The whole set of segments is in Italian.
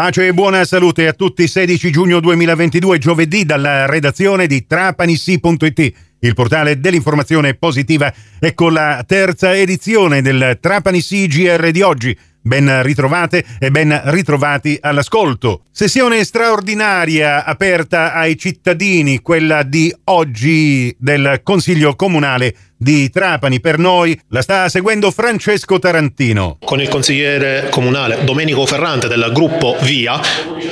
Pace e buona salute a tutti. 16 giugno 2022, giovedì, dalla redazione di trapanissi.it, il portale dell'informazione positiva. Ecco la terza edizione del Trapanissi GR di oggi. Ben ritrovate e ben ritrovati all'ascolto. Sessione straordinaria aperta ai cittadini, quella di oggi del Consiglio Comunale di Trapani. Per noi la sta seguendo Francesco Tarantino. Con il consigliere comunale Domenico Ferrante del gruppo Via,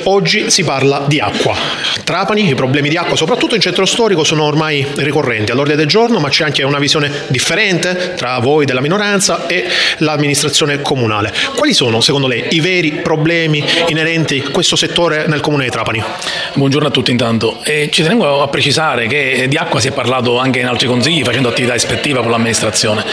oggi si parla di acqua. Trapani, i problemi di acqua, soprattutto in centro storico, sono ormai ricorrenti all'ordine del giorno, ma c'è anche una visione differente tra voi della minoranza e l'amministrazione comunale. Quali sono, secondo lei, i veri problemi inerenti a questo settore nel comune di Trapani? Buongiorno a tutti intanto. Eh, ci tengo a precisare che di acqua si è parlato anche in altri consigli facendo attività ispettive rispettiva con l'amministrazione,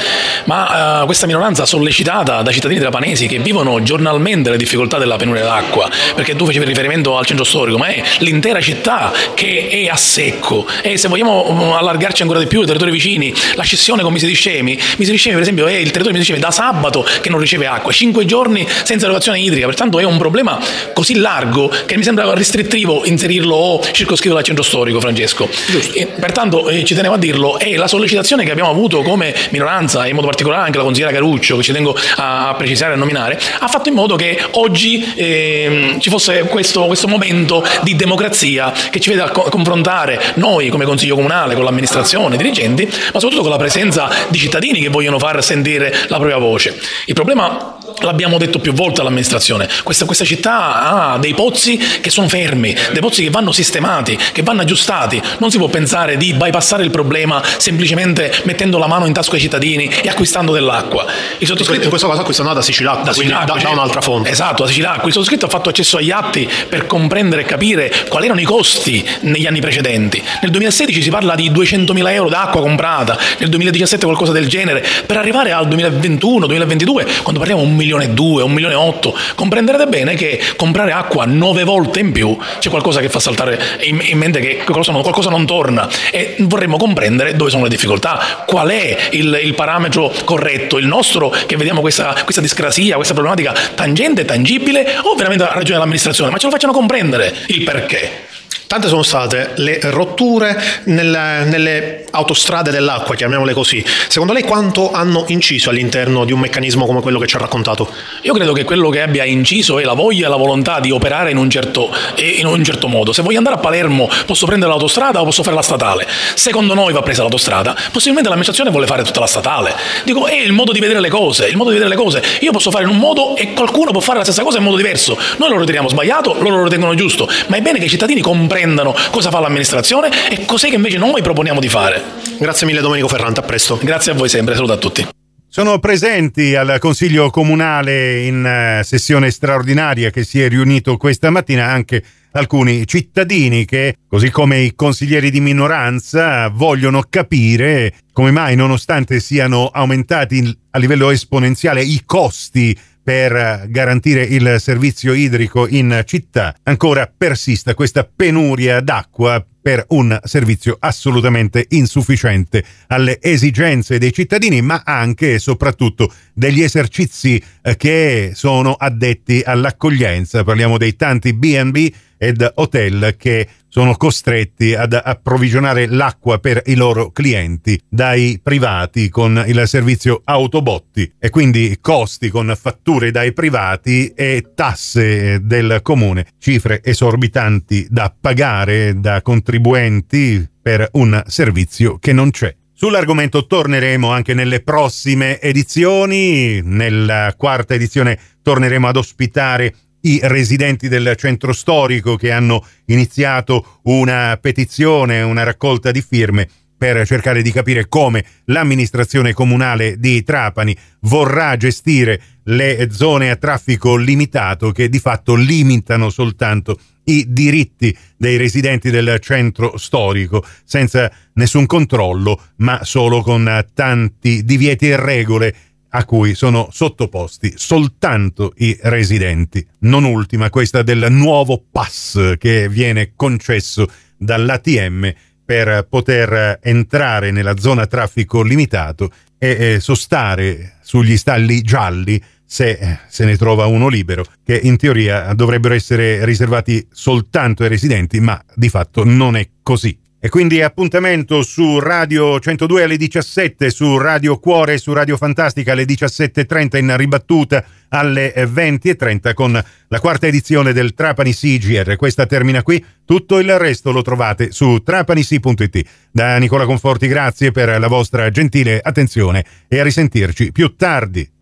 ma uh, questa minoranza sollecitata da cittadini trapanesi che vivono giornalmente le difficoltà della penuria d'acqua, perché tu facevi riferimento al centro storico, ma è l'intera città che è a secco. E se vogliamo um, allargarci ancora di più i territori vicini, la scissione con Misi di Scemi, Misi di Scemi per esempio è il territorio di Misi di Scemi da sabato che non riceve acqua, 5 giorni senza erogazione idrica, pertanto è un problema così largo che mi sembra restrittivo inserirlo o circoscriverlo al centro storico, Francesco. E, pertanto eh, ci tenevo a dirlo, è la sollecitazione che abbiamo avuto come minoranza, in modo particolare anche la consigliera Caruccio, che ci tengo a precisare e a nominare, ha fatto in modo che oggi eh, ci fosse questo, questo, momento di democrazia che ci vede a co- confrontare noi come Consiglio Comunale con l'amministrazione, i dirigenti, ma soprattutto con la presenza di cittadini che vogliono far sentire la propria voce. Il problema L'abbiamo detto più volte all'amministrazione, questa, questa, città ha dei pozzi che sono fermi, dei pozzi che vanno sistemati, che vanno aggiustati. Non si può pensare di bypassare il problema semplicemente mettendo la mano in tasca ai cittadini e acquistando dell'acqua. Il sottoscritto, in questo caso acquistano da Sicilacqua, da, Sicilacqua, da, da un'altra fonte. Esatto, da Sicilacqua. Il sottoscritto ha fatto accesso agli atti per comprendere e capire quali erano i costi negli anni precedenti. Nel 2016 si parla di 200.000 euro d'acqua comprata, nel 2017 qualcosa del genere, per arrivare al 2021-2022, quando parliamo di un milione e due, un milione e otto, comprenderete bene che comprare acqua nove volte in più c'è qualcosa che fa saltare in, in mente che qualcosa non, qualcosa non, torna. E vorremmo comprendere dove sono le difficoltà, qual è il, il parametro corretto, il nostro che vediamo questa, questa discrasia, questa problematica tangente, tangibile o veramente ha ragione l'amministrazione, ma ce lo facciano comprendere il perché. Tante sono state le rotture nelle, nelle, autostrade dell'acqua, chiamiamole così. Secondo lei quanto hanno inciso all'interno di un meccanismo come quello che ci ha raccontato? Io credo che quello che abbia inciso è la voglia e la volontà di operare in un, certo, in un certo modo. Se voglio andare a Palermo posso prendere l'autostrada o posso fare la statale. Secondo noi va presa l'autostrada, possibilmente l'amministrazione vuole fare tutta la statale. Dico, è il modo di vedere le cose, il modo di vedere le cose. Io posso fare in un modo e qualcuno può fare la stessa cosa in modo diverso. Noi lo riteniamo sbagliato, loro lo ritengono giusto, ma è bene che i cittadini comprendano comprendano cosa fa l'amministrazione e cos'è che invece noi proponiamo di fare. Grazie mille Domenico Ferrante, a presto. Grazie a voi sempre, saluto a tutti. Sono presenti al Consiglio Comunale in eh, sessione straordinaria che si è riunito questa mattina anche alcuni cittadini che, così come i consiglieri di minoranza, vogliono capire come mai, nonostante siano aumentati a livello esponenziale i costi per garantire il servizio idrico in città, ancora persista questa penuria d'acqua per un servizio assolutamente insufficiente alle esigenze dei cittadini, ma anche e soprattutto degli esercizi eh, che sono addetti all'accoglienza. Parliamo dei tanti BB ed hotel che sono costretti ad approvvigionare l'acqua per i loro clienti dai privati con il servizio autobotti e quindi costi con fatture dai privati e tasse del comune, cifre esorbitanti da pagare da contribuenti per un servizio che non c'è. Sull'argomento torneremo anche nelle prossime edizioni. Nella quarta edizione torneremo ad ospitare i residenti del centro storico che hanno iniziato una petizione, una raccolta di firme per cercare di capire come l'amministrazione comunale di Trapani vorrà gestire le zone a traffico limitato che di fatto limitano soltanto i diritti dei residenti del centro storico senza nessun controllo ma solo con tanti divieti e regole a cui sono sottoposti soltanto i residenti. Non ultima questa del nuovo pass che viene concesso dall'ATM per poter entrare nella zona traffico limitato e sostare sugli stalli gialli se se ne trova uno libero, che in teoria dovrebbero essere riservati soltanto ai residenti, ma di fatto non è così. E quindi appuntamento su Radio 102 alle 17, su Radio Cuore, su Radio Fantastica alle 17.30 in ribattuta alle 20.30 con la quarta edizione del Trapani CGR. Questa termina qui, tutto il resto lo trovate su trapanisi.it. Da Nicola Conforti grazie per la vostra gentile attenzione e a risentirci più tardi.